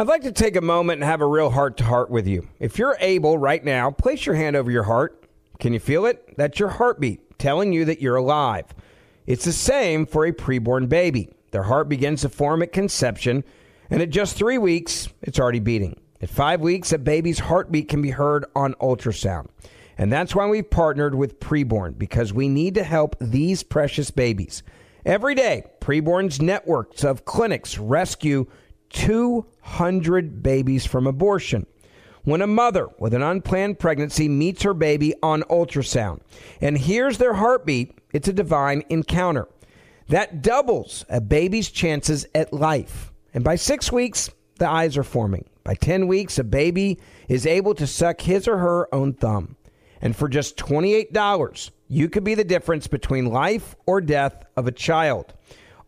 I'd like to take a moment and have a real heart to heart with you. If you're able right now, place your hand over your heart. Can you feel it? That's your heartbeat telling you that you're alive. It's the same for a preborn baby. Their heart begins to form at conception, and at just three weeks, it's already beating. At five weeks, a baby's heartbeat can be heard on ultrasound. And that's why we've partnered with Preborn, because we need to help these precious babies. Every day, Preborn's networks of clinics rescue 200 babies from abortion. When a mother with an unplanned pregnancy meets her baby on ultrasound and hears their heartbeat, it's a divine encounter. That doubles a baby's chances at life. And by six weeks, the eyes are forming. By 10 weeks, a baby is able to suck his or her own thumb. And for just $28, you could be the difference between life or death of a child.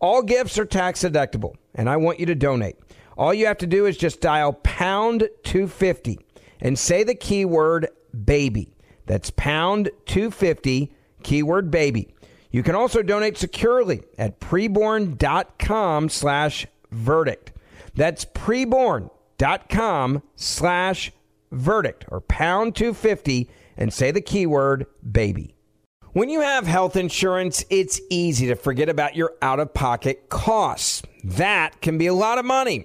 All gifts are tax deductible, and I want you to donate. All you have to do is just dial pound 250 and say the keyword baby. That's pound 250, keyword baby. You can also donate securely at preborn.com slash verdict. That's preborn.com slash verdict or pound 250 and say the keyword baby. When you have health insurance, it's easy to forget about your out of pocket costs. That can be a lot of money.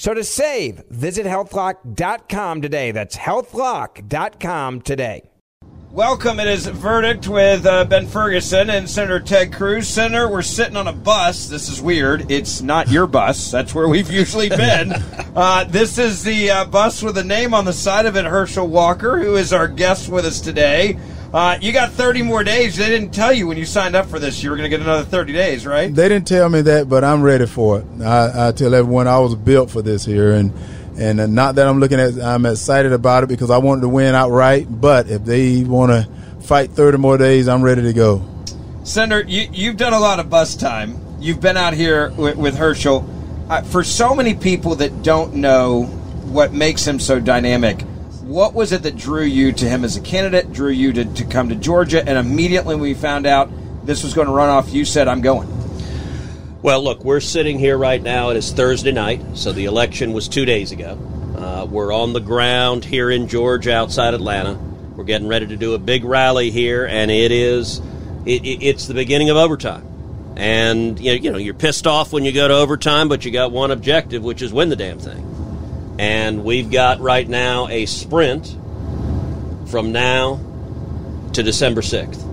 So to save, visit healthlock.com today. That's healthlock.com today. Welcome. It is Verdict with uh, Ben Ferguson and Senator Ted Cruz. Senator, we're sitting on a bus. This is weird. It's not your bus. That's where we've usually been. Uh, this is the uh, bus with a name on the side of it, Herschel Walker, who is our guest with us today. Uh, you got 30 more days. They didn't tell you when you signed up for this you were going to get another 30 days, right? They didn't tell me that, but I'm ready for it. I, I tell everyone I was built for this here, and and uh, not that I'm looking at. I'm excited about it because I wanted to win outright. But if they want to fight 30 more days, I'm ready to go. Senator, you, you've done a lot of bus time. You've been out here with, with Herschel. Uh, for so many people that don't know what makes him so dynamic, what was it that drew you to him as a candidate, drew you to, to come to Georgia, and immediately when we found out this was going to run off, you said, I'm going? Well, look, we're sitting here right now. It is Thursday night, so the election was two days ago. Uh, we're on the ground here in Georgia outside Atlanta. We're getting ready to do a big rally here, and it is it, it, it's the beginning of overtime. And you know, you know, you're pissed off when you go to overtime, but you got one objective, which is win the damn thing and we've got right now a sprint from now to December 6th.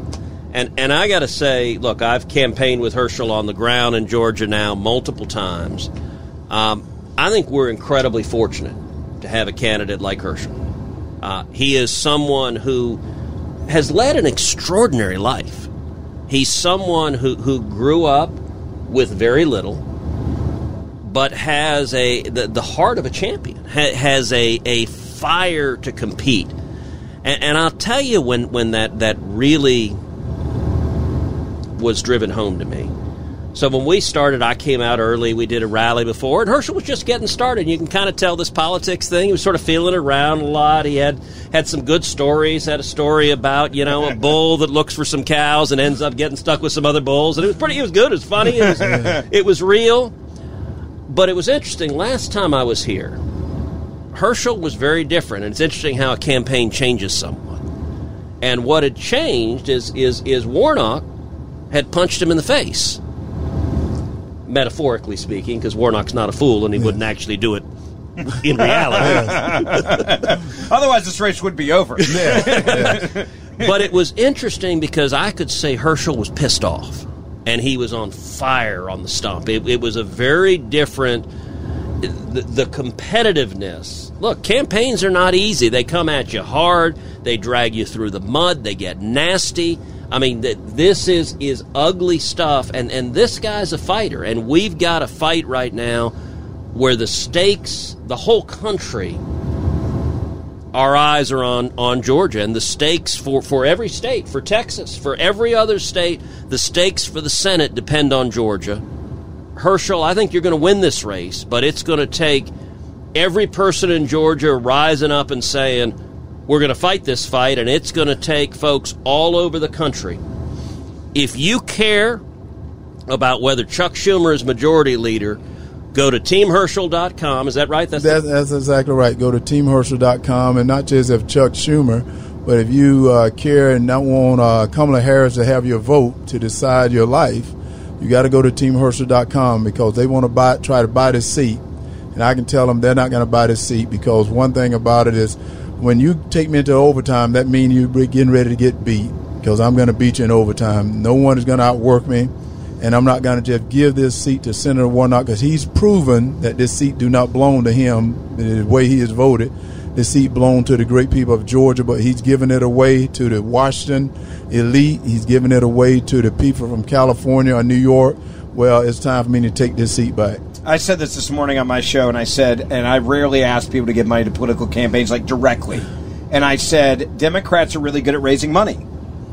And, and I got to say, look, I've campaigned with Herschel on the ground in Georgia now multiple times. Um, I think we're incredibly fortunate to have a candidate like Herschel. Uh, he is someone who has led an extraordinary life. He's someone who, who grew up with very little but has a the, the heart of a champion, ha, has a, a fire to compete. And, and I'll tell you when, when that, that really was driven home to me. So when we started, I came out early. We did a rally before, and Herschel was just getting started. And you can kind of tell this politics thing. He was sort of feeling around a lot. He had had some good stories. Had a story about you know a bull that looks for some cows and ends up getting stuck with some other bulls, and it was pretty. It was good. It was funny. It was, it was real. But it was interesting. Last time I was here, Herschel was very different, and it's interesting how a campaign changes someone. And what had changed is is is Warnock had punched him in the face, metaphorically speaking, because Warnock's not a fool and he wouldn't actually do it in reality. Otherwise, this race would be over. but it was interesting because I could say Herschel was pissed off and he was on fire on the stump. It, it was a very different. The, the, competitiveness. Look, campaigns are not easy. They come at you hard. They drag you through the mud. They get nasty. I mean, this is is ugly stuff. And and this guy's a fighter, and we've got a fight right now where the stakes, the whole country, our eyes are on, on Georgia and the stakes for, for every state, for Texas, for every other state, the stakes for the Senate depend on Georgia. Herschel, I think you're going to win this race, but it's going to take every person in Georgia rising up and saying, we're going to fight this fight, and it's going to take folks all over the country. If you care about whether Chuck Schumer is majority leader, go to teamherschel.com. Is that right? That's, that's, exactly right. Go to teamherschel.com, and not just if Chuck Schumer, but if you uh, care and not want uh, Kamala Harris to have your vote to decide your life, you got to go to teamherschel.com because they want to buy, try to buy this seat. And I can tell them they're not going to buy this seat because one thing about it is when you take me into overtime, that means you're getting ready to get beat because I'm going to beat you in overtime. No one is going to outwork me and I'm not going to just give this seat to Senator Warnock because he's proven that this seat do not belong to him the way he has voted. This seat belong to the great people of Georgia, but he's giving it away to the Washington elite. He's giving it away to the people from California or New York. Well, it's time for me to take this seat back. I said this this morning on my show, and I said, and I rarely ask people to give money to political campaigns like directly. And I said, Democrats are really good at raising money.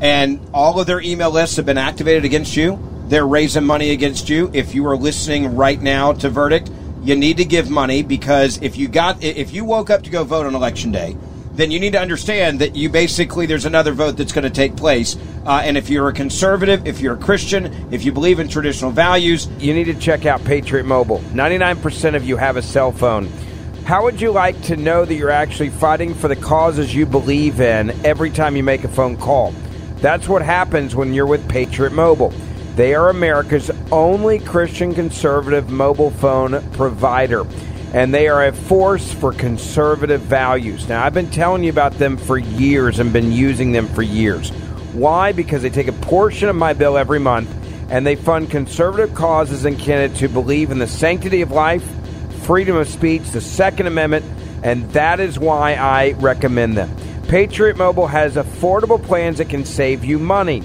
And all of their email lists have been activated against you they're raising money against you. If you are listening right now to Verdict, you need to give money because if you got if you woke up to go vote on election day, then you need to understand that you basically there's another vote that's going to take place. Uh, and if you're a conservative, if you're a Christian, if you believe in traditional values, you need to check out Patriot Mobile. 99% of you have a cell phone. How would you like to know that you're actually fighting for the causes you believe in every time you make a phone call? That's what happens when you're with Patriot Mobile. They are America's only Christian conservative mobile phone provider, and they are a force for conservative values. Now, I've been telling you about them for years and been using them for years. Why? Because they take a portion of my bill every month and they fund conservative causes and candidates who believe in the sanctity of life, freedom of speech, the Second Amendment, and that is why I recommend them. Patriot Mobile has affordable plans that can save you money.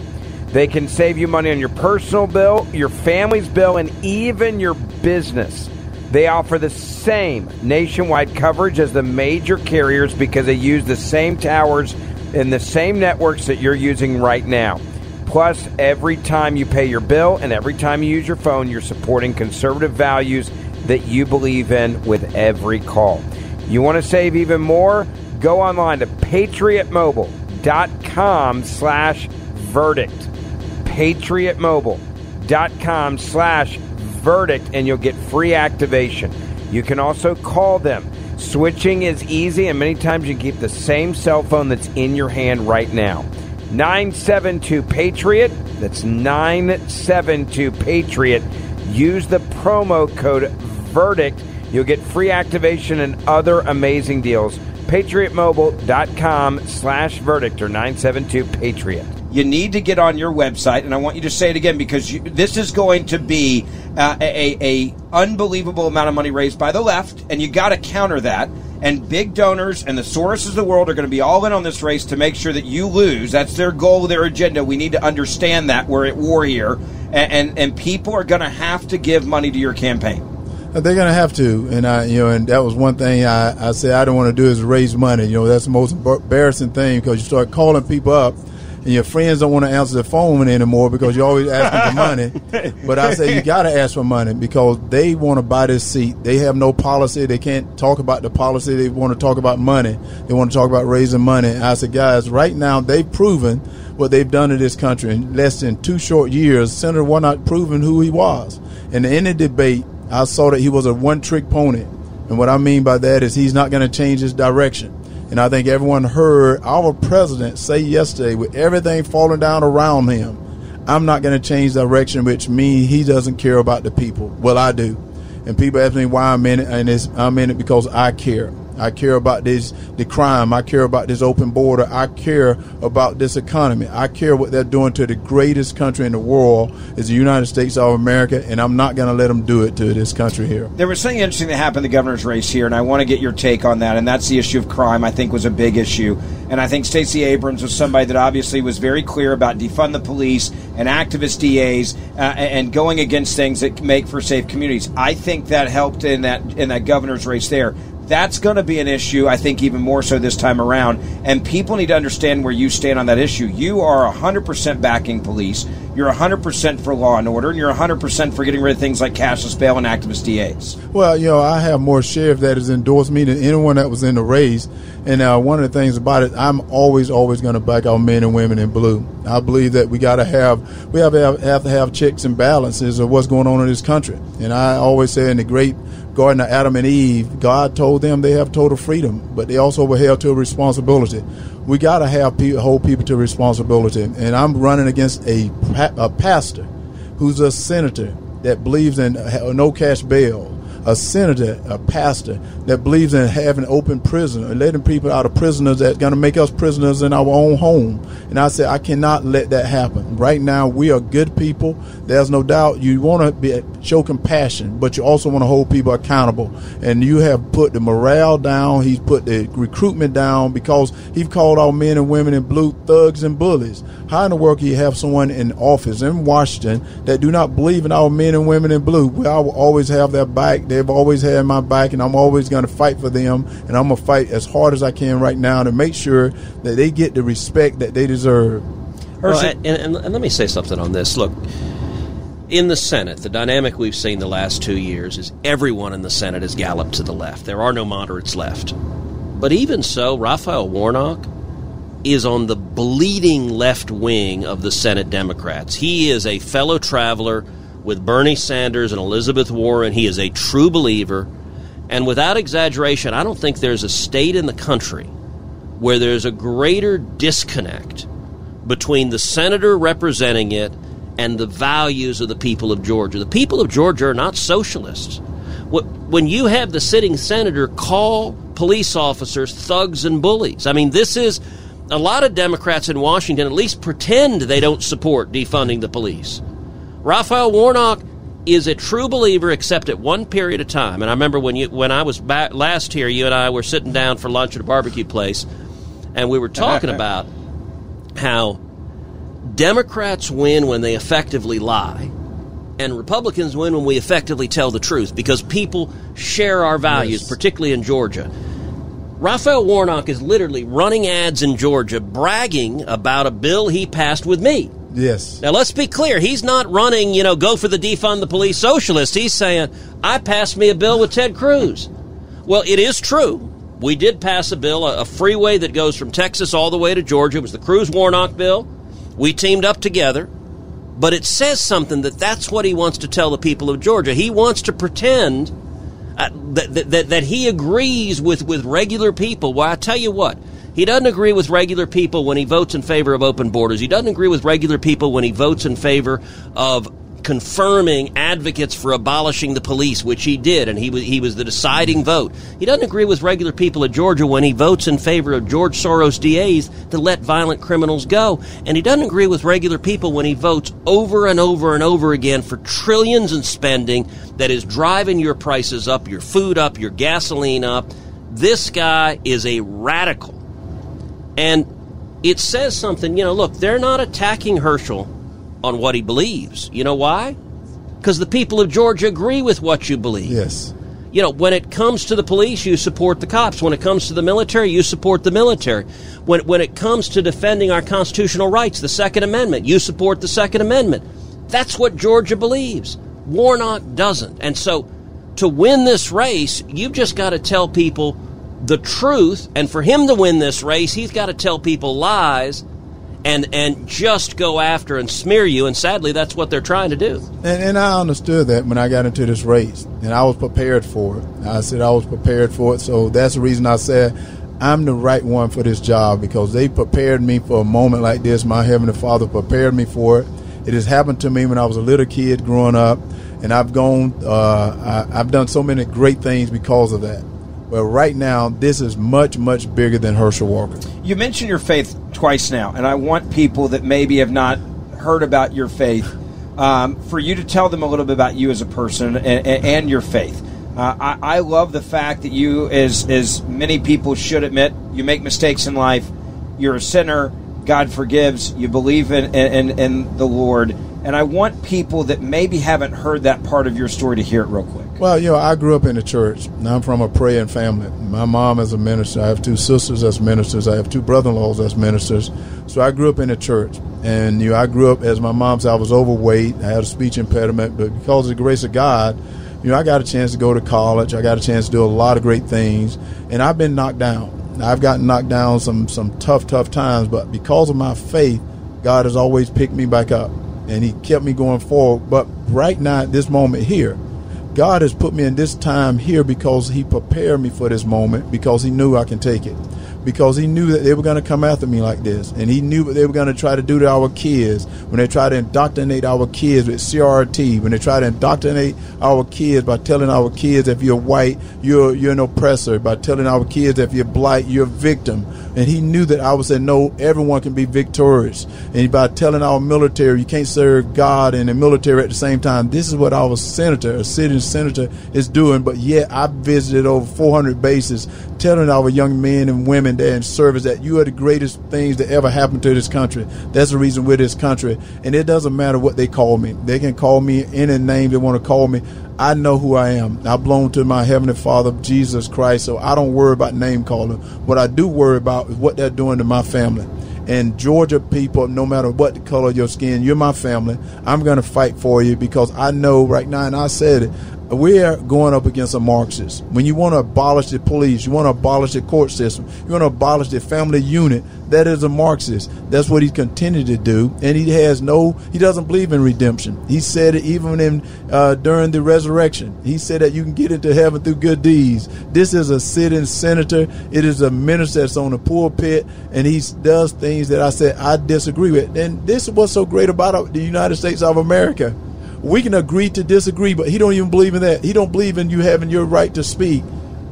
They can save you money on your personal bill, your family's bill, and even your business. They offer the same nationwide coverage as the major carriers because they use the same towers in the same networks that you're using right now. Plus, every time you pay your bill and every time you use your phone, you're supporting conservative values that you believe in with every call. You want to save even more? Go online to patriotmobile.com slash verdict patriotmobile.com slash verdict and you'll get free activation. You can also call them. Switching is easy and many times you keep the same cell phone that's in your hand right now. 972 Patriot. That's 972 Patriot. Use the promo code VERDICT. You'll get free activation and other amazing deals. PatriotMobile.com slash verdict or 972 Patriot you need to get on your website, and I want you to say it again because you, this is going to be uh, a, a unbelievable amount of money raised by the left, and you got to counter that. And big donors and the Soroses of the world are going to be all in on this race to make sure that you lose. That's their goal, their agenda. We need to understand that we're at war here, and and, and people are going to have to give money to your campaign. Uh, they're going to have to, and I, you know, and that was one thing I, I said I don't want to do is raise money. You know, that's the most embarrassing thing because you start calling people up and your friends don't want to answer the phone anymore because you're always asking for money. But I say you got to ask for money because they want to buy this seat. They have no policy. They can't talk about the policy. They want to talk about money. They want to talk about raising money. I said, guys, right now they've proven what they've done in this country in less than two short years. Senator Warnock proven who he was. And in the debate, I saw that he was a one-trick pony. And what I mean by that is he's not going to change his direction. And I think everyone heard our president say yesterday, with everything falling down around him, I'm not going to change direction, which means he doesn't care about the people. Well, I do. And people ask me why I'm in it, and I'm in it because I care. I care about this the crime. I care about this open border. I care about this economy. I care what they're doing to the greatest country in the world is the United States of America, and I'm not going to let them do it to this country here. There was something interesting that happened in the governor's race here, and I want to get your take on that. And that's the issue of crime. I think was a big issue, and I think Stacey Abrams was somebody that obviously was very clear about defund the police and activist DAs uh, and going against things that make for safe communities. I think that helped in that in that governor's race there That's going to be an issue, I think, even more so this time around. And people need to understand where you stand on that issue. You are 100% backing police. You're 100% for law and order, and you're 100% for getting rid of things like cashless bail and activist DAs. Well, you know, I have more sheriff that has endorsed me than anyone that was in the race. And uh, one of the things about it, I'm always, always going to back our men and women in blue. I believe that we got to have, we have have, have to have checks and balances of what's going on in this country. And I always say in the great Of Adam and Eve, God told them they have total freedom, but they also were held to a responsibility. We got to have hold people to responsibility. And I'm running against a, a pastor who's a senator that believes in no cash bail a senator, a pastor that believes in having open prison and letting people out of prisoners that's going to make us prisoners in our own home. And I said, I cannot let that happen. Right now, we are good people. There's no doubt you want to be, show compassion, but you also want to hold people accountable. And you have put the morale down. He's put the recruitment down because he's called our men and women in blue thugs and bullies. How in the world can you have someone in office in Washington that do not believe in our men and women in blue? I will always have their back. They've always had my back, and I'm always going to fight for them. And I'm going to fight as hard as I can right now to make sure that they get the respect that they deserve. Well, and, and, and let me say something on this. Look, in the Senate, the dynamic we've seen the last two years is everyone in the Senate has galloped to the left. There are no moderates left. But even so, Raphael Warnock is on the bleeding left wing of the Senate Democrats. He is a fellow traveler with Bernie Sanders and Elizabeth Warren. He is a true believer. And without exaggeration, I don't think there's a state in the country where there's a greater disconnect between the senator representing it and the values of the people of Georgia. The people of Georgia are not socialists. When you have the sitting senator call police officers thugs and bullies, I mean, this is a lot of Democrats in Washington at least pretend they don't support defunding the police. Raphael Warnock is a true believer except at one period of time. And I remember when you when I was back last here, you and I were sitting down for lunch at a barbecue place, and we were talking about how Democrats win when they effectively lie, and Republicans win when we effectively tell the truth because people share our values, yes. particularly in Georgia. Raphael Warnock is literally running ads in Georgia bragging about a bill he passed with me. Yes. Now let's be clear. He's not running, you know, go for the defund the police socialist. He's saying, I passed me a bill with Ted Cruz. Well, it is true. We did pass a bill, a, freeway that goes from Texas all the way to Georgia. It was the Cruz Warnock bill. We teamed up together. But it says something that that's what he wants to tell the people of Georgia. He wants to pretend uh, that, that, that he agrees with, with regular people. Well, I tell you what, he doesn't agree with regular people when he votes in favor of open borders. He doesn't agree with regular people when he votes in favor of confirming advocates for abolishing the police, which he did, and he was he was the deciding vote. He doesn't agree with regular people of Georgia when he votes in favor of George Soros DAs to let violent criminals go, and he doesn't agree with regular people when he votes over and over and over again for trillions in spending that is driving your prices up, your food up, your gasoline up. This guy is a radical. And it says something, you know, look, they're not attacking Herschel on what he believes. You know why? Because the people of Georgia agree with what you believe. Yes. You know, when it comes to the police, you support the cops. When it comes to the military, you support the military. When, when it comes to defending our constitutional rights, the Second Amendment, you support the Second Amendment. That's what Georgia believes. Warnock doesn't. And so, to win this race, you've just got to tell people the truth. And for him to win this race, he's got to tell people lies and and just go after and smear you. And sadly, that's what they're trying to do. And, and I understood that when I got into this race, and I was prepared for it. I said I was prepared for it, so that's the reason I said I'm the right one for this job because they prepared me for a moment like this. My heavenly Father prepared me for it. It has happened to me when I was a little kid growing up, and I've gone. Uh, I, I've done so many great things because of that. Well, right now, this is much, much bigger than Herschel Walker. You mentioned your faith twice now, and I want people that maybe have not heard about your faith um, for you to tell them a little bit about you as a person and, and your faith. Uh, I, I, love the fact that you, as as many people should admit, you make mistakes in life. You're a sinner. God forgives. You believe in, in, in the Lord. And I want people that maybe haven't heard that part of your story to hear it real quick. Well, you know, I grew up in the church. I'm from a praying family. My mom is a minister. I have two sisters as ministers. I have two brother-in-laws as ministers. So I grew up in the church, and you know, I grew up as my mom said I was overweight. I had a speech impediment, but because of the grace of God, you know, I got a chance to go to college. I got a chance to do a lot of great things, and I've been knocked down. I've gotten knocked down some some tough, tough times, but because of my faith, God has always picked me back up, and He kept me going forward. But right now, at this moment here God has put me in this time here because He prepared me for this moment because He knew I can take it. Because He knew that they were going to come after me like this. And He knew what they were going to try to do to our kids when they try to indoctrinate our kids with CRT, when they try to indoctrinate our kids by telling our kids if you're white, you're, you're an oppressor, by telling our kids if you're black, you're a victim and he knew that I would say, no, everyone can be victorious. And by telling our military, you can't serve God and the military at the same time, this is what our senator, a sitting senator, is doing. But yet, I visited over 400 bases telling our young men and women there in service that you are the greatest things that ever happened to this country. That's the reason we're this country. And it doesn't matter what they call me. They can call me any name they want to call me. I know who I am. I belong to my Heavenly Father, Jesus Christ, so I don't worry about name calling. What I do worry about is what they're doing to my family. And Georgia people, no matter what the color of your skin, you're my family. I'm going to fight for you because I know right now, and I said it, we're going up against a Marxist. When you want to abolish the police, you want to abolish the court system, you want to abolish the family unit, that is a Marxist. That's what he's continued to do, and he has no. He doesn't believe in redemption. He said it even in uh, during the resurrection. He said that you can get into heaven through good deeds. This is a sitting senator. It is a minister that's on the pulpit, and he does things that I said I disagree with. And this is what's so great about the United States of America we can agree to disagree, but he don't even believe in that. He don't believe in you having your right to speak.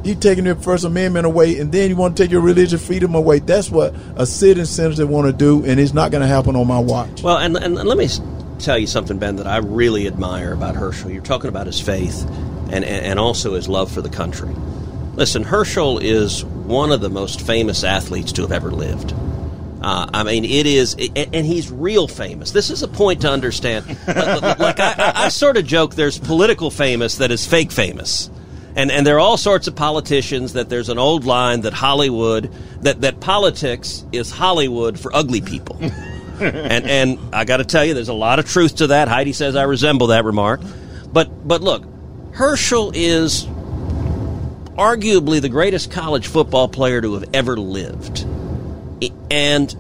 You taking your First Amendment away, and then you want to take your religious freedom away. That's what a sitting senator want to do, and it's not going to happen on my watch. Well, and, and let me tell you something, Ben, that I really admire about Herschel. You're talking about his faith and, and also his love for the country. Listen, Herschel is one of the most famous athletes to have ever lived. Uh, I mean, it is, and he's real famous. This is a point to understand. like I, I sort of joke, there's political famous that is fake famous, and and there are all sorts of politicians that there's an old line that Hollywood that that politics is Hollywood for ugly people. and and I got to tell you, there's a lot of truth to that. Heidi says I resemble that remark, but but look, Herschel is arguably the greatest college football player to have ever lived. And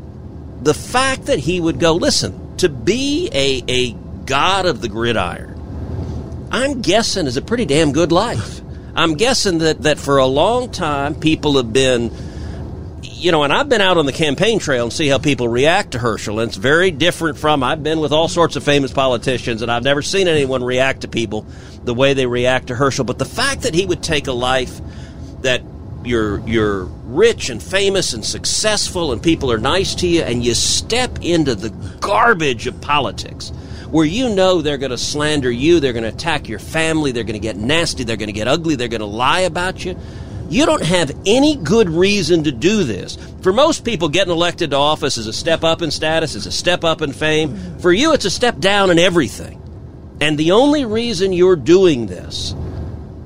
the fact that he would go, listen, to be a, a god of the gridiron, I'm guessing is a pretty damn good life. I'm guessing that, that for a long time people have been, you know, and I've been out on the campaign trail and see how people react to Herschel. And it's very different from, I've been with all sorts of famous politicians and I've never seen anyone react to people the way they react to Herschel. But the fact that he would take a life that you're you're rich and famous and successful and people are nice to you and you step into the garbage of politics where you know they're going to slander you, they're going to attack your family, they're going to get nasty, they're going to get ugly, they're going to lie about you. You don't have any good reason to do this. For most people, getting elected to office is a step up in status, is a step up in fame. For you, it's a step down in everything. And the only reason you're doing this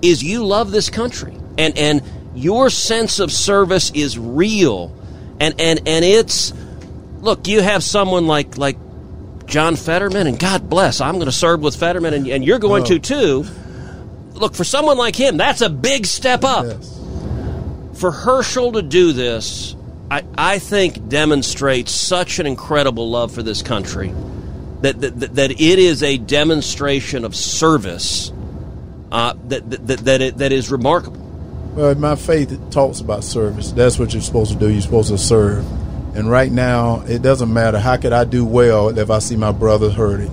is you love this country. And, and your sense of service is real and and and it's look you have someone like like john fetterman and god bless i'm going to serve with fetterman and, and you're going oh. to too look for someone like him that's a big step up yes. for herschel to do this I, I think demonstrates such an incredible love for this country that, that, that it is a demonstration of service uh, that, that, that, it, that is remarkable well, my faith talks about service. That's what you're supposed to do. You're supposed to serve. And right now, it doesn't matter how could I do well if I see my brother hurting.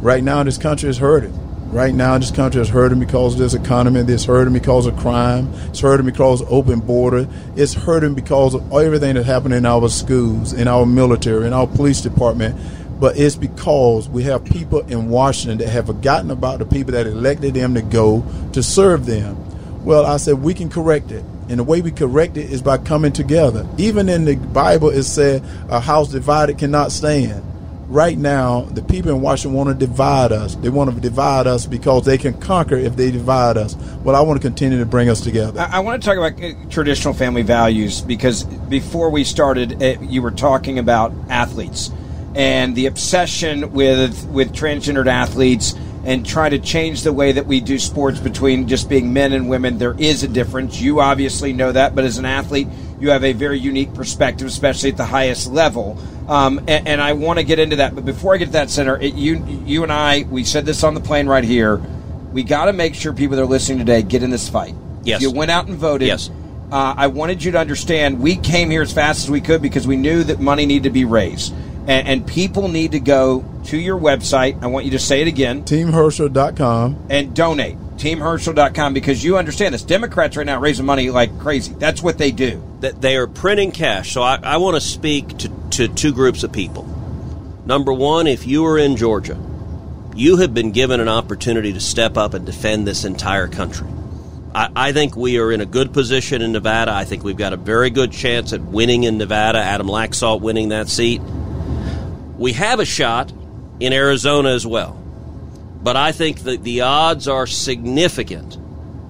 Right now, this country is hurting. Right now, this country is hurting because of this economy. It's hurting because of crime. It's hurting because of open border. It's hurting because of everything that's happening in our schools, in our military, in our police department. But it's because we have people in Washington that have forgotten about the people that elected them to go to serve them. Well, I said we can correct it. And the way we correct it is by coming together. Even in the Bible, it said a house divided cannot stand. right now, the people in Washington want to divide us. They want to divide us because they can conquer if they divide us. Well, I want to continue to bring us together. I, I want to talk about uh, traditional family values because before we started, uh, you were talking about athletes and the obsession with with transgendered athletes and try to change the way that we do sports between just being men and women. There is a difference. You obviously know that, but as an athlete, you have a very unique perspective, especially at the highest level. Um, and, and, I want to get into that. But before I get to that, Center, it, you, you and I, we said this on the plane right here. We got to make sure people that are listening today get in this fight. Yes. You went out and voted. Yes. Uh, I wanted you to understand we came here as fast as we could because we knew that money needed to be raised and, and, people need to go to your website. I want you to say it again teamherschel.com and donate. Teamherschel.com because you understand this. Democrats right now raising money like crazy. That's what they do. That they are printing cash. So I, I want to speak to, to two groups of people. Number one, if you are in Georgia, you have been given an opportunity to step up and defend this entire country. I, I, think we are in a good position in Nevada. I think we've got a very good chance at winning in Nevada. Adam Laxalt winning that seat. We have a shot in Arizona as well. But I think that the odds are significant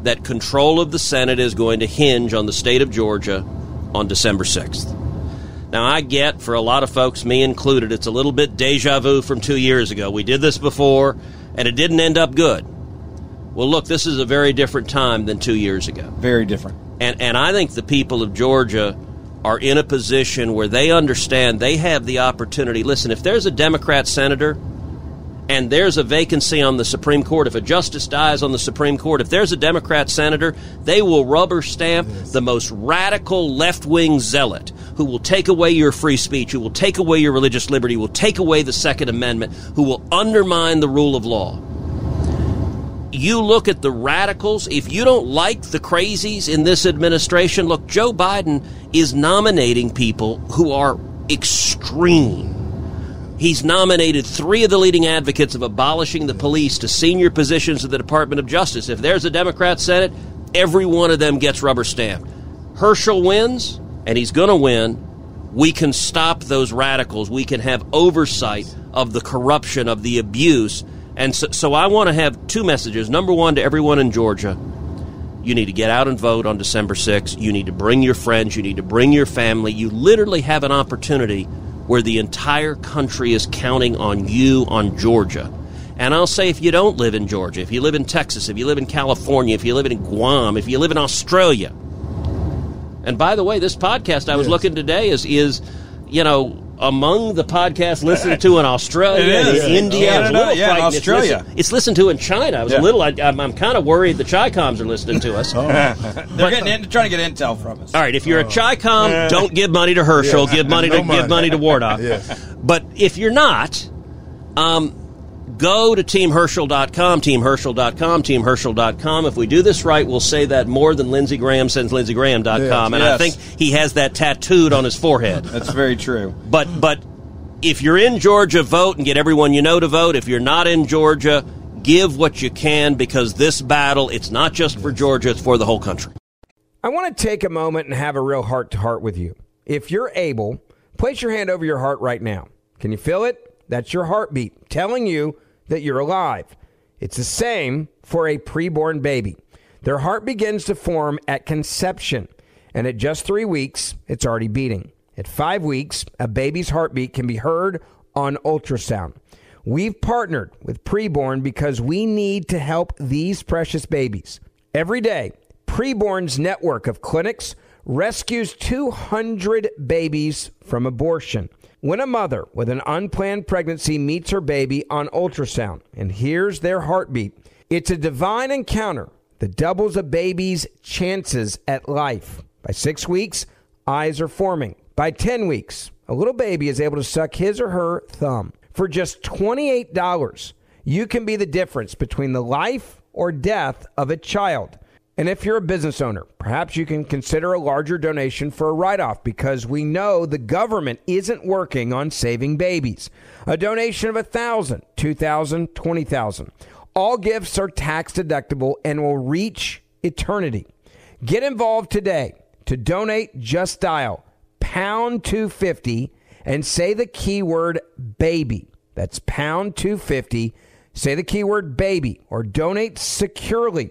that control of the Senate is going to hinge on the state of Georgia on December 6th. Now, I get for a lot of folks, me included, it's a little bit deja vu from two years ago. We did this before, and it didn't end up good. Well, look, this is a very different time than two years ago. Very different. And, and I think the people of Georgia are in a position where they understand they have the opportunity. Listen, if there's a Democrat senator and there's a vacancy on the Supreme Court, if a justice dies on the Supreme Court, if there's a Democrat senator, they will rubber stamp yes. the most radical left wing zealot who will take away your free speech, who will take away your religious liberty, who will take away the Second Amendment, who will undermine the rule of law you look at the radicals, if you don't like the crazies in this administration, look, Joe Biden is nominating people who are extreme. He's nominated three of the leading advocates of abolishing the police to senior positions of the Department of Justice. If there's a Democrat Senate, every one of them gets rubber stamped. Herschel wins, and he's going to win. We can stop those radicals. We can have oversight of the corruption, of the abuse and so, so I want to have two messages. Number one, to everyone in Georgia, you need to get out and vote on December 6th. You need to bring your friends. You need to bring your family. You literally have an opportunity where the entire country is counting on you, on Georgia. And I'll say if you don't live in Georgia, if you live in Texas, if you live in California, if you live in Guam, if you live in Australia. And by the way, this podcast I was yes. looking today is is you know among the podcasts listened to in Australia, in India, Canada, yeah, Australia. It's listened, it's listened, to in China. I was yeah. a little. I, am kind of worried the Chi-Coms are listening to us. oh. They're but, getting in, trying to get intel from us. All right, if you're oh. a Chi-Com, don't give money to Herschel. Yeah. Give money no to money. give money to Warnock. yes. But if you're not, um, go to teamherschel.com, teamherschel.com, teamherschel.com. If we do this right, we'll say that more than Lindsey Graham sends lindseygraham.com. Yes, and yes. I think he has that tattooed on his forehead. That's very true. But but if you're in Georgia, vote and get everyone you know to vote. If you're not in Georgia, give what you can because this battle, it's not just for Georgia, it's for the whole country. I want to take a moment and have a real heart to heart with you. If you're able, place your hand over your heart right now. Can you feel it? That's your heartbeat telling you that you're alive. It's the same for a preborn baby. Their heart begins to form at conception, and at just three weeks, it's already beating. At five weeks, a baby's heartbeat can be heard on ultrasound. We've partnered with Preborn because we need to help these precious babies. Every day, Preborn's network of clinics rescues 200 babies from abortion. When a mother with an unplanned pregnancy meets her baby on ultrasound and hears their heartbeat, it's a divine encounter that doubles a baby's chances at life. By six weeks, eyes are forming. By 10 weeks, a little baby is able to suck his or her thumb. For just $28, you can be the difference between the life or death of a child. And if you're a business owner, perhaps you can consider a larger donation for a write off because we know the government isn't working on saving babies. A donation of $1,000, $2,000, $20,000. All gifts are tax deductible and will reach eternity. Get involved today. To donate, just dial pound 250 and say the keyword baby. That's pound 250. Say the keyword baby or donate securely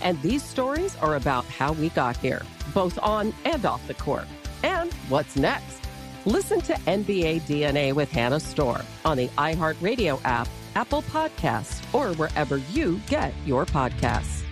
And these stories are about how we got here, both on and off the court. And what's next? Listen to NBA DNA with Hannah Storm on the iHeartRadio app, Apple Podcasts, or wherever you get your podcasts.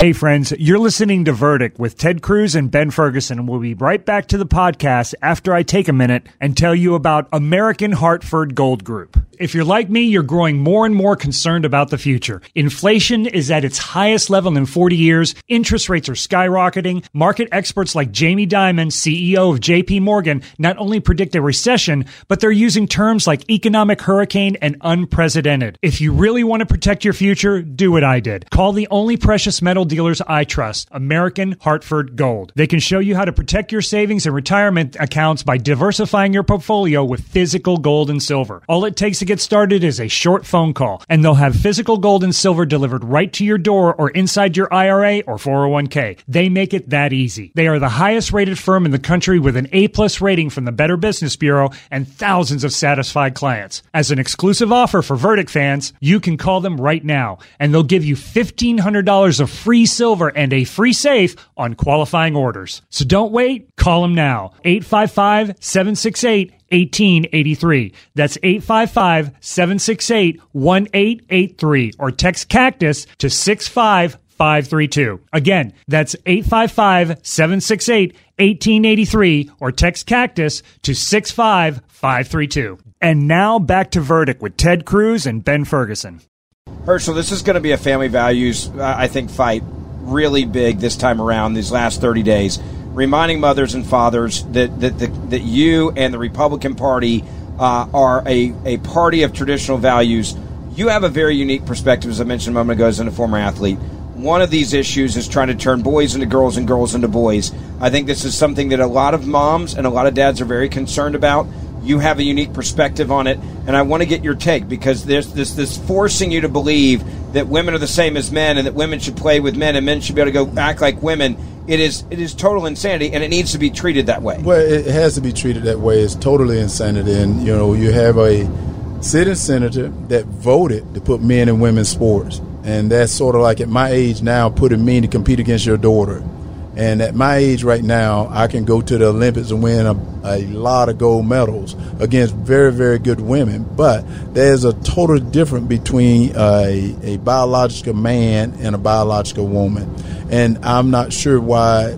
Hey, friends, you're listening to Verdict with Ted Cruz and Ben Ferguson. We'll be right back to the podcast after I take a minute and tell you about American Hartford Gold Group. If you're like me, you're growing more and more concerned about the future. Inflation is at its highest level in 40 years. Interest rates are skyrocketing. Market experts like Jamie Dimon, CEO of JP Morgan, not only predict a recession, but they're using terms like economic hurricane and unprecedented. If you really want to protect your future, do what I did. Call the only precious metal dealers I trust, American Hartford Gold. They can show you how to protect your savings and retirement accounts by diversifying your portfolio with physical gold and silver. All it takes to get started is a short phone call, and they'll have physical gold and silver delivered right to your door or inside your IRA or 401k. They make it that easy. They are the highest rated firm in the country with an A plus rating from the Better Business Bureau and thousands of satisfied clients. As an exclusive offer for Verdict fans, you can call them right now, and they'll give you $1,500 of free silver and a free safe on qualifying orders. So don't wait. Call them now. 855 768 1883. That's 855 768 1883 or text cactus to 65532. Again, that's 855 768 1883 or text cactus to 65532. And now back to verdict with Ted Cruz and Ben Ferguson. Herschel, this is going to be a family values, I think, fight really big this time around, these last 30 days reminding mothers and fathers that that, that, that you and the Republican Party uh, are a, a party of traditional values. You have a very unique perspective, as I mentioned a moment ago, as a former athlete. One of these issues is trying to turn boys into girls and girls into boys. I think this is something that a lot of moms and a lot of dads are very concerned about. You have a unique perspective on it, and I want to get your take because there's this this forcing you to believe that women are the same as men and that women should play with men and men should be able to go act like women it is it is total insanity, and it needs to be treated that way. Well, it has to be treated that way. It's totally insanity, and you know you have a sitting senator that voted to put men and women sports, and that's sort of like at my age now, putting me to compete against your daughter. And at my age right now, I can go to the Olympics and win a, a lot of gold medals against very, very good women. But there's a total difference between a, a biological man and a biological woman. And I'm not sure why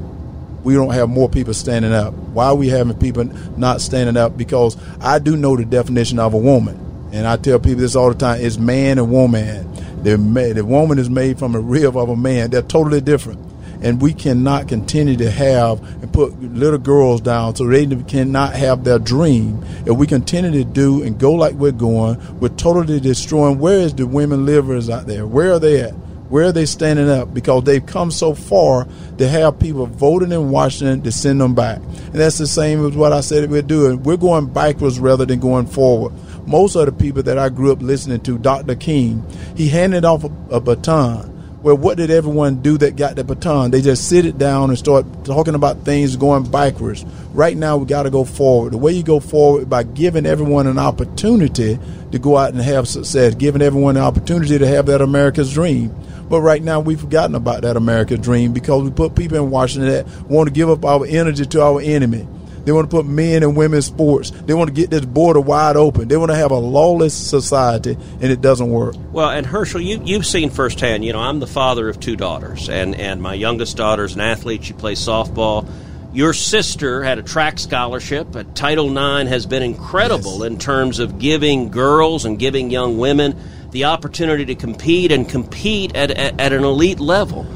we don't have more people standing up. Why are we having people not standing up? Because I do know the definition of a woman. And I tell people this all the time it's man and woman. The, the woman is made from a rib of a man. They're totally different and we cannot continue to have and put little girls down so they cannot have their dream. If we continue to do and go like we're going, we're totally destroying. Where is the women livers out there? Where are they at? Where are they standing up? Because they've come so far to have people voting in Washington to send them back. And that's the same as what I said we're doing. We're going backwards rather than going forward. Most of the people that I grew up listening to, Dr. King, he handed off a, a baton well, what did everyone do that got the baton? They just sit it down and start talking about things going backwards. Right now, we got to go forward. The way you go forward by giving everyone an opportunity to go out and have success, giving everyone an opportunity to have that America's dream. But right now, we've forgotten about that America's dream because we put people in Washington that want to give up our energy to our enemy. They want to put men and women's sports. They want to get this border wide open. They want to have a lawless society, and it doesn't work. Well, and Herschel, you, you've seen firsthand. You know, I'm the father of two daughters, and, and my youngest daughter's an athlete. She plays softball. Your sister had a track scholarship. Uh, Title IX has been incredible Yes. in terms of giving girls and giving young women the opportunity to compete and compete at, at, at an elite level.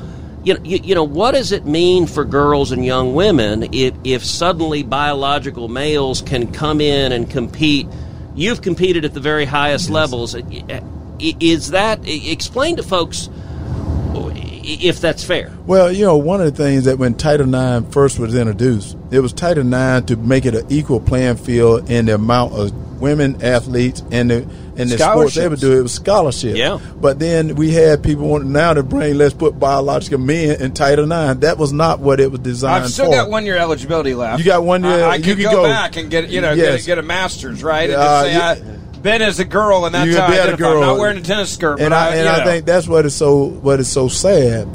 You know, you, you know, what does it mean for girls and young women if, if suddenly biological males can come in and compete? You've competed at the very highest levels. Is that explain to folks if that's fair? Well, you know, one of the things that when Title IX first was introduced, it was Title IX to make it an equal playing field in the amount of women athletes and the and the sports they would do. It was scholarship. Yeah. But then we had people wanting now to bring let's put biological men in Title IX. That was not what it was designed I've still for. got one year eligibility left. You got one year- I, I you could could go, go- back and get you know Yes. get, get a master's right. And Uh, just say yeah. I, been as a girl, and that's You how I can be a identify. I'm girl. not wearing a tennis skirt, and I, I, and you I think that's what is so what is so sad.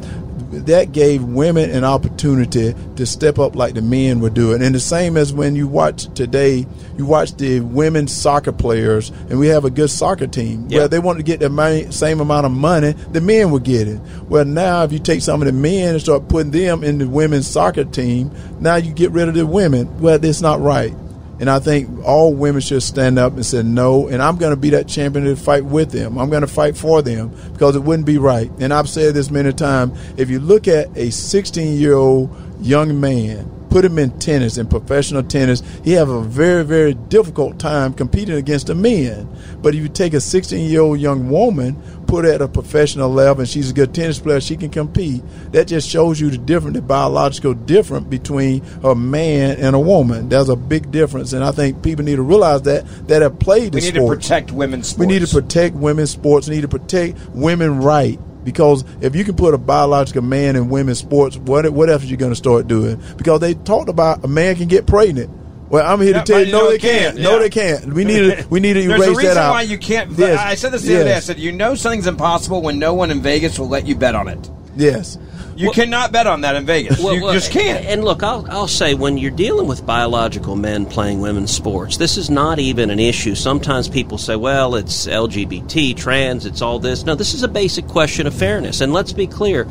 That gave women an opportunity to step up like the men were doing, and the same as when you watch today, you watch the women's soccer players, and we have a good soccer team. Yeah. Well, they want to get the money, same amount of money the men were getting. Well, now if you take some of the men and start putting them in the women's soccer team, now you get rid of the women. Well, that's not right. And I think all women should stand up and say no. And I'm going to be that champion to fight with them. I'm going to fight for them because it wouldn't be right. And I've said this many times. If you look at a 16 year old young man, put him in tennis, in professional tennis, he have a very, very difficult time competing against the men. But if you take a 16 year old young woman, put her at a professional level, and she's a good tennis player, she can compete. That just shows you the difference, the biological difference between a man and a woman. There's a big difference, and I think people need to realize that that have played the we need sport. to protect women's sports. We need to protect women's sports. We need to protect women right. Because if you can put a biological man in women's sports, what what else are you going to start doing? Because they talked about a man can get pregnant. Well, I'm here Yeah, to tell you, no, they can't. can't. No, they can't. We need to we need to There's a erase reason that out. why you can't. Yes. I said this the other day. I said you know something's impossible when no one in Vegas will let you bet on it. Yes. You cannot bet on that in Vegas. Well, you well, just can't. And look, I'll, I'll say when you're dealing with biological men playing women's sports, this is not even an issue. Sometimes people say, well, it's LGBT, trans, it's all this. No, this is a basic question of fairness. And let's be clear.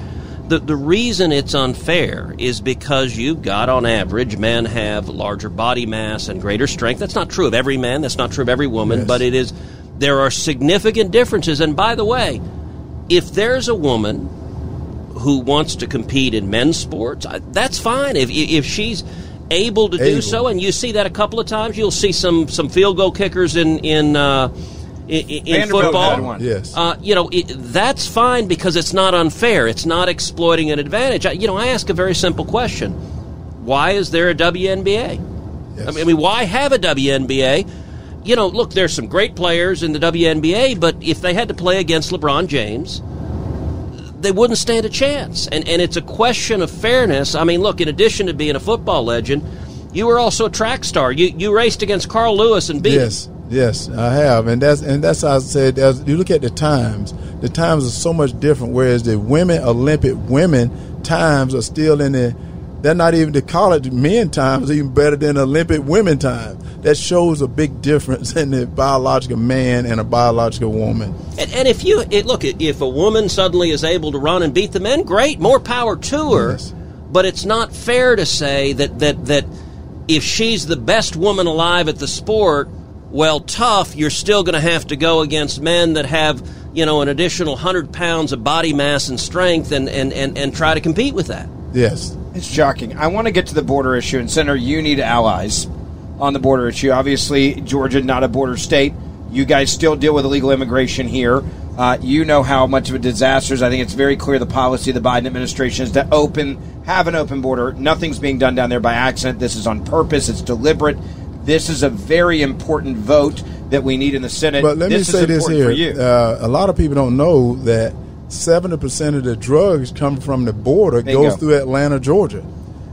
The, the reason it's unfair is because you've got, on average, men have larger body mass and greater strength. That's not true of every man. That's not true of every woman. Yes. But it is. There are significant differences. And by the way, if there's a woman who wants to compete in men's sports, that's fine. If if she's able to do so, and you see that a couple of times, you'll see some some field goal kickers in in. Uh, in, in football, had one. Yes. uh, you know it, that's fine because it's not unfair. It's not exploiting an advantage. I, you know, I ask a very simple question: Why is there a WNBA? Yes. I mean, I mean, why have a WNBA? You know, look, there's some great players in the WNBA, but if they had to play against LeBron James, they wouldn't stand a chance. And and it's a question of fairness. I mean, look, in addition to being a football legend, you were also a track star. You you raced against Carl Lewis and beat. Yes, yes, I have, and that's and that's how I said. As you look at the times, the times are so much different. Whereas the women Olympic women times are still in the, they're not even the college men times even better than Olympic women time. That shows a big difference in the biological man and a biological woman. And, and if you it, look, if a woman suddenly is able to run and beat the men, great, more power to her. Yes. But it's not fair to say that that that if she's the best woman alive at the sport, well, tough. You're still going to have to go against men that have you know an additional hundred pounds of body mass and strength, and and and, and try to compete with that. Yes, It's shocking. I want to get to the border issue, and Senator, you need allies on the border issue. Obviously, Georgia not a border state. You guys still deal with illegal immigration here. Uh, you know how much of a disaster. is. I think it's very clear the policy of the Biden administration is to open, have an open border. Nothing's being done down there by accident. This is on purpose. It's deliberate. This is a very important vote that we need in the Senate. but let this me say this here: you. uh, a lot of people don't know that seventy percent of the drugs come from the border Bingo. goes through Atlanta, Georgia.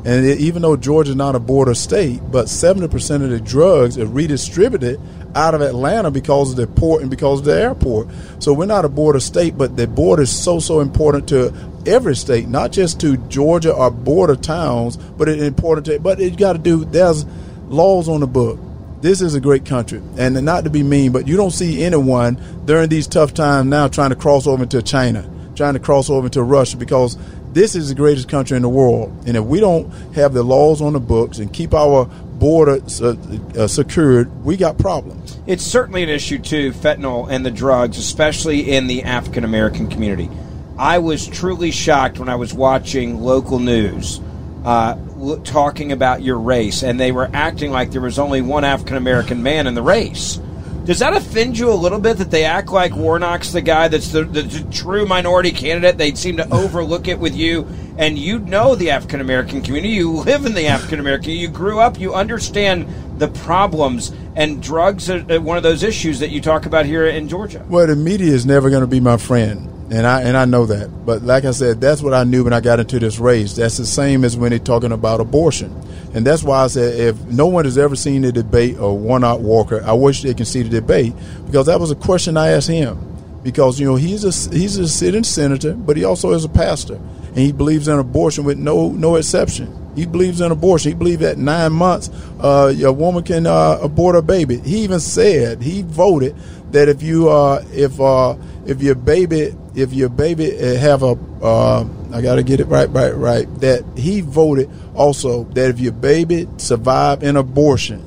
And it, even though Georgia's not a border state, but 70% of the drugs are redistributed out of Atlanta because of the port and because of the airport. So we're not a border state, but the border is so, so important to every state, not just to Georgia or border towns, but it's important to, but you got to do, there's, laws on the book. This is a great country, and not to be mean, but you don't see anyone during these tough times now trying to cross over into China, trying to cross over into Russia, because this is the greatest country in the world. And if we don't have the laws on the books and keep our border uh, uh, secured, we got problems. It's certainly an issue too, fentanyl and the drugs, especially in the African American community. I was truly shocked when I was watching local news uh, talking about your race, and they were acting like there was only one African American man in the race. Does that offend you a little bit that they act like Warnock's the guy that's the, the, the true minority candidate? They seem to overlook it with you, and you know the African American community. You live in the African American. You grew up. You understand the problems, and drugs are uh, one of those issues that you talk about here in Georgia. Well, the media is never going to be my friend and I and I know that. But like I said, that's what I knew when I got into this race. That's the same as when they're talking about abortion, and that's why I said if no one has ever seen the debate of Warnock Walker, I wish they can see the debate because that was a question I asked him. Because you know he's a he's a sitting senator, but he also is a pastor, and he believes in abortion with no no exception. He believes in abortion. He believes that nine months uh, a woman can uh, abort a baby. He even said he voted that if you uh, if uh, if your baby if your baby uh, have a uh, I got to get it right right right that he voted also that if your baby survive an abortion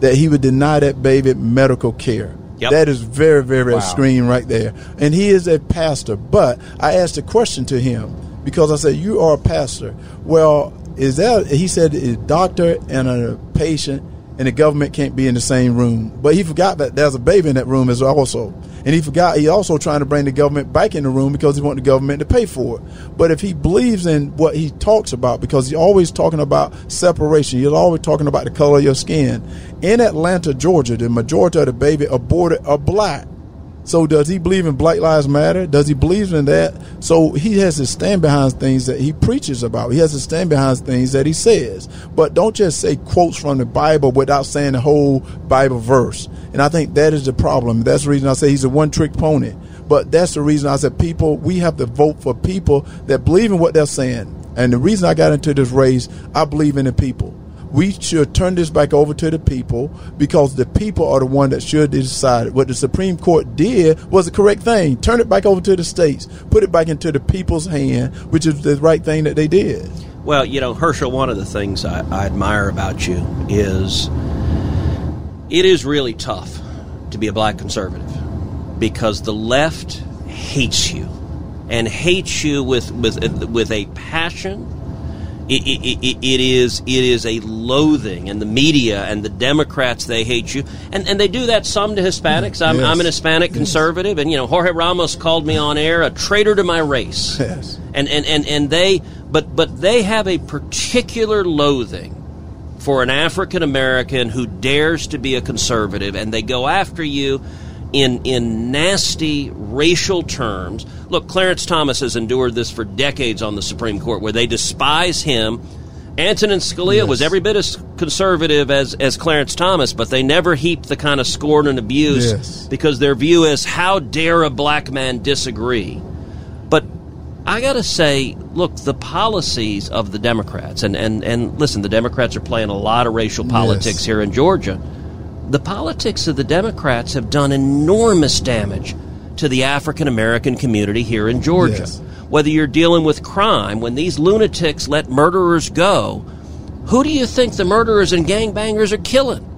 that he would deny that baby medical care. Yep. That is very very wow. extreme right there. And he is a pastor, but I asked a question to him because I said you are a pastor. Well, is that he said a doctor and a patient and the government can't be in the same room. But he forgot that there's a baby in that room as also. And he forgot he also trying to bring the government back in the room because he want the government to pay for it. But if he believes in what he talks about, because he's always talking about separation, he's always talking about the color of your skin. In Atlanta, Georgia, the majority of the baby aborted are black. So does he believe in Black Lives Matter? Does he believe in that? So he has to stand behind things that he preaches about. He has to stand behind things that he says. But don't just say quotes from the Bible without saying the whole Bible verse. And I think that is the problem. That's the reason I say he's a one trick pony. But that's the reason I said people, we have to vote for people that believe in what they're saying. And the reason I got into this race, I believe in the people we should turn this back over to the people because the people are the one that should decide. What the Supreme Court did was the correct thing. Turn it back over to the states. Put it back into the people's hand, which is the right thing that they did. Well, you know, Herschel, one of the things I, I admire about you is it is really tough to be a black conservative because the left hates you and hates you with with with a passion it, it, it is it is a loathing, and the media and the Democrats they hate you, and and they do that some to Hispanics. I'm, yes. I'm an Hispanic yes. conservative, and you know Jorge Ramos called me on air a traitor to my race. Yes. And and and and they but but they have a particular loathing for an African American who dares to be a conservative, and they go after you in in nasty racial terms. Look, Clarence Thomas has endured this for decades on the Supreme Court, where they despise him. Antonin Scalia yes. was every bit as conservative as, as Clarence Thomas, but they never heaped the kind of scorn and abuse yes. because their view is how dare a black man disagree. But I got to say, look, the policies of the Democrats, and, and, and listen, the Democrats are playing a lot of racial politics yes. here in Georgia the politics of the Democrats have done enormous damage to the African American community here in Georgia. Yes. Whether you're dealing with crime, when these lunatics let murderers go, who do you think the murderers and gangbangers are killing?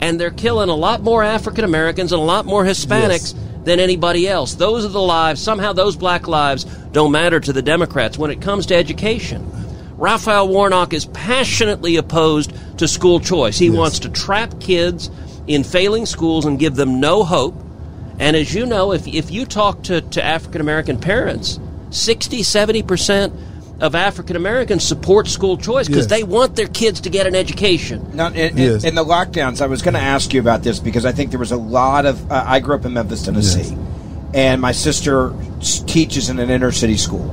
And they're killing a lot more African Americans and a lot more Hispanics yes. than anybody else. Those are the lives, somehow those black lives don't matter to the Democrats when it comes to education. Raphael Warnock is passionately opposed to school choice. He yes. wants to trap kids in failing schools and give them no hope. And as you know, if, if you talk to, to African American parents, 60, 70% of African Americans support school choice because yes. they want their kids to get an education. Now, in, yes. in the lockdowns, I was going to ask you about this because I think there was a lot of. Uh, I grew up in Memphis, Tennessee, yes. and my sister teaches in an inner city school.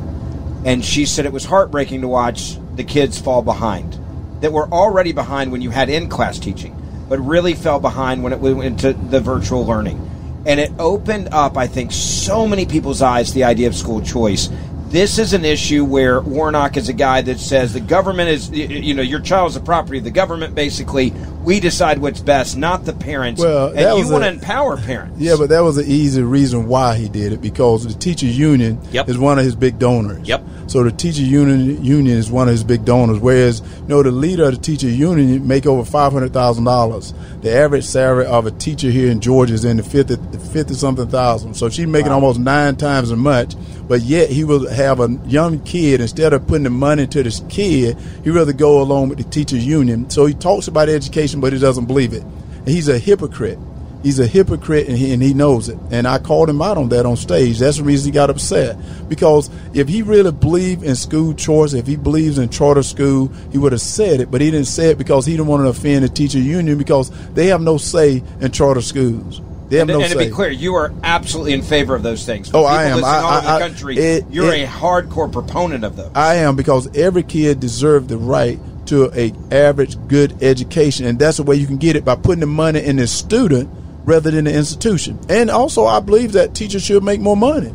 And she said it was heartbreaking to watch the kids fall behind, that were already behind when you had in class teaching but really fell behind when it went into the virtual learning. And it opened up, I think, so many people's eyes the idea of school choice. This is an issue where Warnock is a guy that says the government is, you know, your child is the property of the government, basically. We decide what's best, not the parents. Well, and you want to empower parents. Yeah, but that was an easy reason why he did it because the teachers union Yep. is one of his big donors. Yep. So the teacher union union is one of his big donors. Whereas you know the leader of the teacher union make over five hundred thousand dollars. The average salary of a teacher here in Georgia is in the fifty fifty something thousand. So she's making almost nine times as much. But yet he will have a young kid instead of putting the money to this kid, he rather go along with the teachers union. So he talks about education, but he doesn't believe it. He's a hypocrite. He's a hypocrite and he, and he knows it. And I called him out on that on stage. That's the reason he got upset. Because if he really believed in school choice, if he believes in charter school, he would have said it. But he didn't say it because he didn't want to offend the teacher union because they have no say in charter schools. They have And, no and to say. be clear, you are absolutely in favor of those things. For Oh, I am. I- all over I- the I- country, it- you're it- a hardcore proponent of those. I am because every kid deserves the right to a average good education, and that's the way you can get it by putting the money in the student rather than the institution. And also, I believe that teachers should make more money.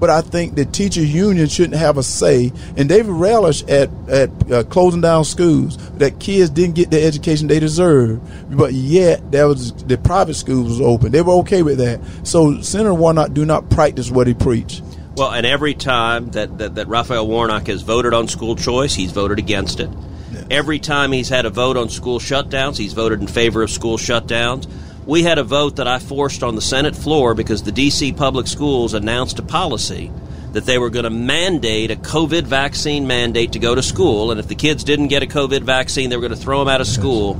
But I think the teacher union shouldn't have a say, and they've relished at at uh, closing down schools that kids didn't get the education they deserved. But yet, that was the private schools was open. They were okay with that. So Senator Warnock do not practice what he preached. Well, and every time that, that, that Raphael Warnock has voted on school choice, he's voted against it. Every time he's had a vote on school shutdowns, he's voted in favor of school shutdowns. We had a vote that I forced on the Senate floor because the D.C. public schools announced a policy that they were going to mandate a COVID vaccine mandate to go to school, and if the kids didn't get a COVID vaccine, they were going to throw them out of school.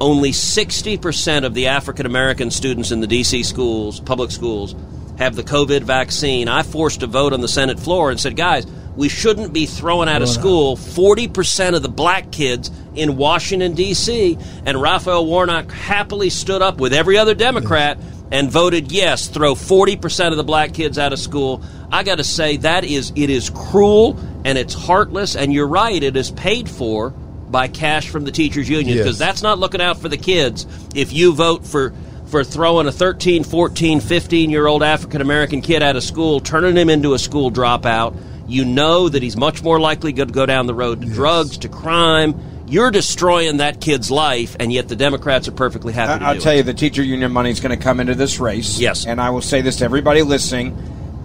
Only 60% of the African American students in the D.C. schools, public schools, have the COVID vaccine. I forced a vote on the Senate floor and said, guys, we shouldn't be throwing out of school 40% of the black kids in Washington, D.C. And Raphael Warnock happily stood up with every other Democrat and voted yes, throw 40% of the black kids out of school. I got to say, that is, it is cruel and it's heartless. And you're right, it is paid for by cash from the teachers union Yes. because that's not looking out for the kids if you vote for for throwing a 13 14 15 year old african american kid out of school turning him into a school dropout you know that he's much more likely to go down the road to drugs to crime you're destroying that kid's life and yet the democrats are perfectly happy to I- I'll do tell it. you, the teacher union money is going to come into this race. Yes. And I will say this to everybody listening.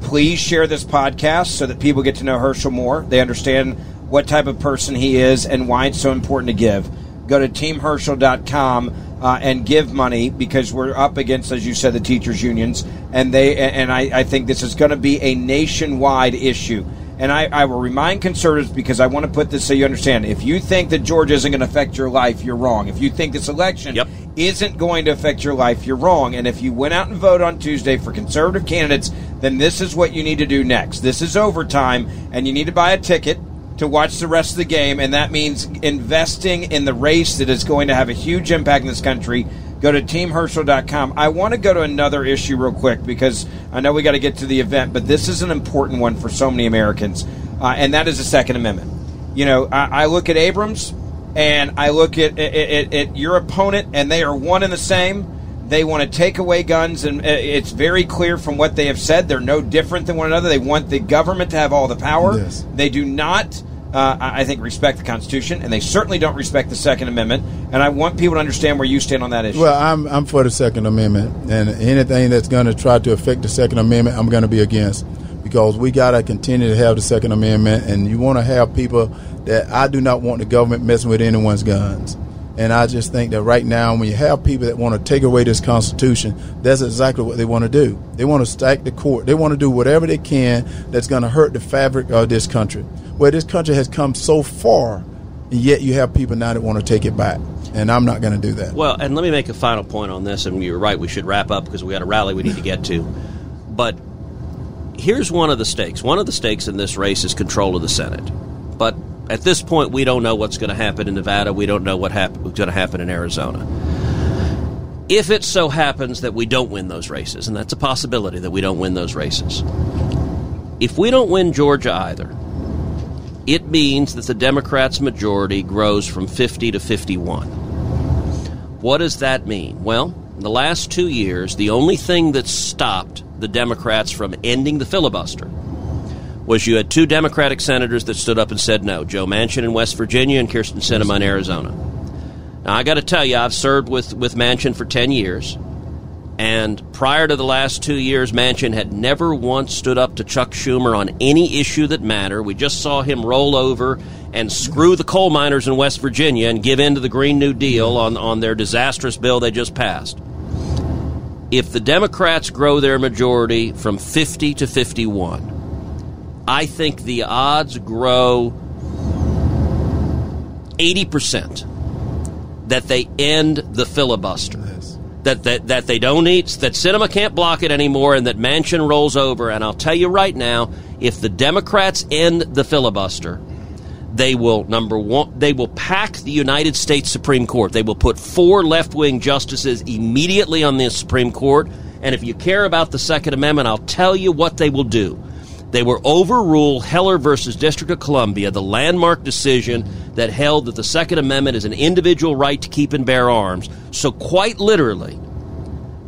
Please share this podcast so that people get to know Herschel more. They understand what type of person he is and why it's so important to give. Go to teamherschel.com uh, and give money because we're up against, as you said, the teachers unions. And they and I, I think this is going to be a nationwide issue. And I, I will remind conservatives because I want to put this so you understand. If you think that Georgia isn't going to affect your life, you're wrong. If you think this election Yep. isn't going to affect your life, you're wrong. And if you went out and voted on Tuesday for conservative candidates, then this is what you need to do next. This is overtime, and you need to buy a ticket to watch the rest of the game, and that means investing in the race that is going to have a huge impact in this country. Go to teamherschel.com. I want to go to another issue real quick because I know we got to get to the event, but this is an important one for so many Americans, uh, and that is the Second Amendment. You know, I, I look at Abrams and I look at, at, at, at your opponent, and they are one and the same. They want to take away guns, and uh, it's very clear from what they have said. They're no different than one another. They want the government to have all the power. Yes. They do not, uh, I think, respect the Constitution, and they certainly don't respect the Second Amendment. And I want people to understand where you stand on that issue. Well, I'm I'm for the Second Amendment, and anything that's going to try to affect the Second Amendment, I'm going to be against, because we got to continue to have the Second Amendment, and you want to have people that I do not want the government messing with anyone's guns. And I just think that right now, when you have people that want to take away this Constitution, that's exactly what they want to do. They want to stack the court. They want to do whatever they can that's going to hurt the fabric of this country. Where this country has come so far, and yet you have people now that want to take it back. And I'm not going to do that. Well, and let me make a final point on this, and you're right, we should wrap up because we got a rally we need to get to. But here's one of the stakes. One of the stakes in this race is control of the Senate. But at this point, we don't know what's going to happen in Nevada. We don't know what hap- what's going to happen in Arizona. If it so happens that we don't win those races, and that's a possibility that we don't win those races, if we don't win Georgia either, it means that the Democrats' majority grows from 50 to 51. What does that mean? Well, in the last two years, the only thing that stopped the Democrats from ending the filibuster was you had two Democratic senators that stood up and said no Joe Manchin in West Virginia and Kyrsten Sinema in Arizona. Now, I got to tell you, I've served with, with Manchin for 10 years. And prior to the last two years, Manchin had never once stood up to Chuck Schumer on any issue that mattered. We just saw him roll over and screw the coal miners in West Virginia and give in to the Green New Deal on, on their disastrous bill they just passed. If the Democrats grow their majority from 50 to 51, I think the odds grow 80% that they end the filibuster. That, that, that they don't eat, that Sinema can't block it anymore, and that Manchin rolls over. And I'll tell you right now, if the Democrats end the filibuster, they will number one they will pack the United States Supreme Court. They will put four left-wing justices immediately on the Supreme Court. And if you care about the Second Amendment, I'll tell you what they will do. They will overrule Heller versus District of Columbia, the landmark decision that held that the Second Amendment is an individual right to keep and bear arms. So, quite literally,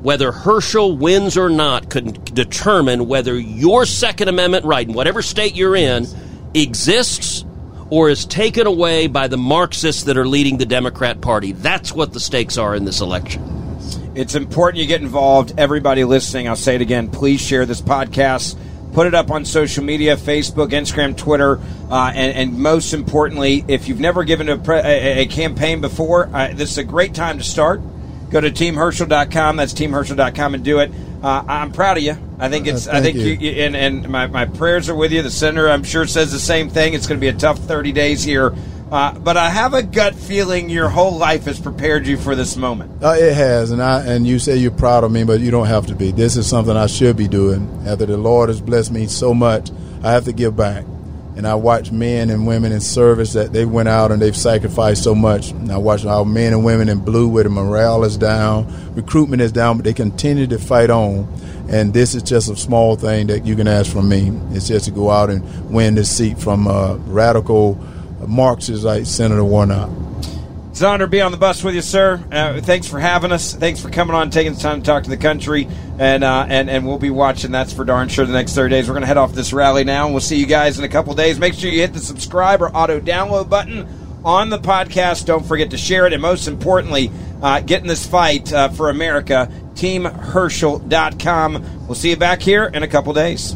whether Herschel wins or not could determine whether your Second Amendment right, in whatever state you're in, exists or is taken away by the Marxists that are leading the Democrat Party. That's what the stakes are in this election. It's important you get involved. Everybody listening, I'll say it again. Please share this podcast Put it up on social media Facebook, Instagram, Twitter, uh, and, and, most importantly, if you've never given a, pre- a, a campaign before, uh, this is a great time to start. Go to teamherschel.com. That's teamherschel.com and do it. Uh, I'm proud of you. I think it's. I think you. you, and, and my, my prayers are with you. The senator, I'm sure, says the same thing. It's going to be a tough 30 days here uh, but I have a gut feeling your whole life has prepared you for this moment. Uh, it has, and I and you say you're proud of me, but you don't have to be. This is something I should be doing. After the Lord has blessed me so much, I have to give back. And I watch men and women in service that they went out and they've sacrificed so much. And I watch our men and women in blue where the morale is down, recruitment is down, but they continue to fight on. And this is just a small thing that you can ask from me. It's just to go out and win this seat from a radical Marxist like Senator Warnock. It's an honor to be on the bus with you, sir. Uh, thanks for having us. Thanks for coming on, taking the time to talk to the country, and uh, and and we'll be watching. That's for darn sure. The next thirty days, we're going to head off this rally now, and we'll see you guys in a couple days. Make sure you hit the subscribe or auto download button on the podcast. Don't forget to share it, and most importantly, uh, get in this fight uh, for America. TeamHerschel.com. We'll see you back here in a couple days.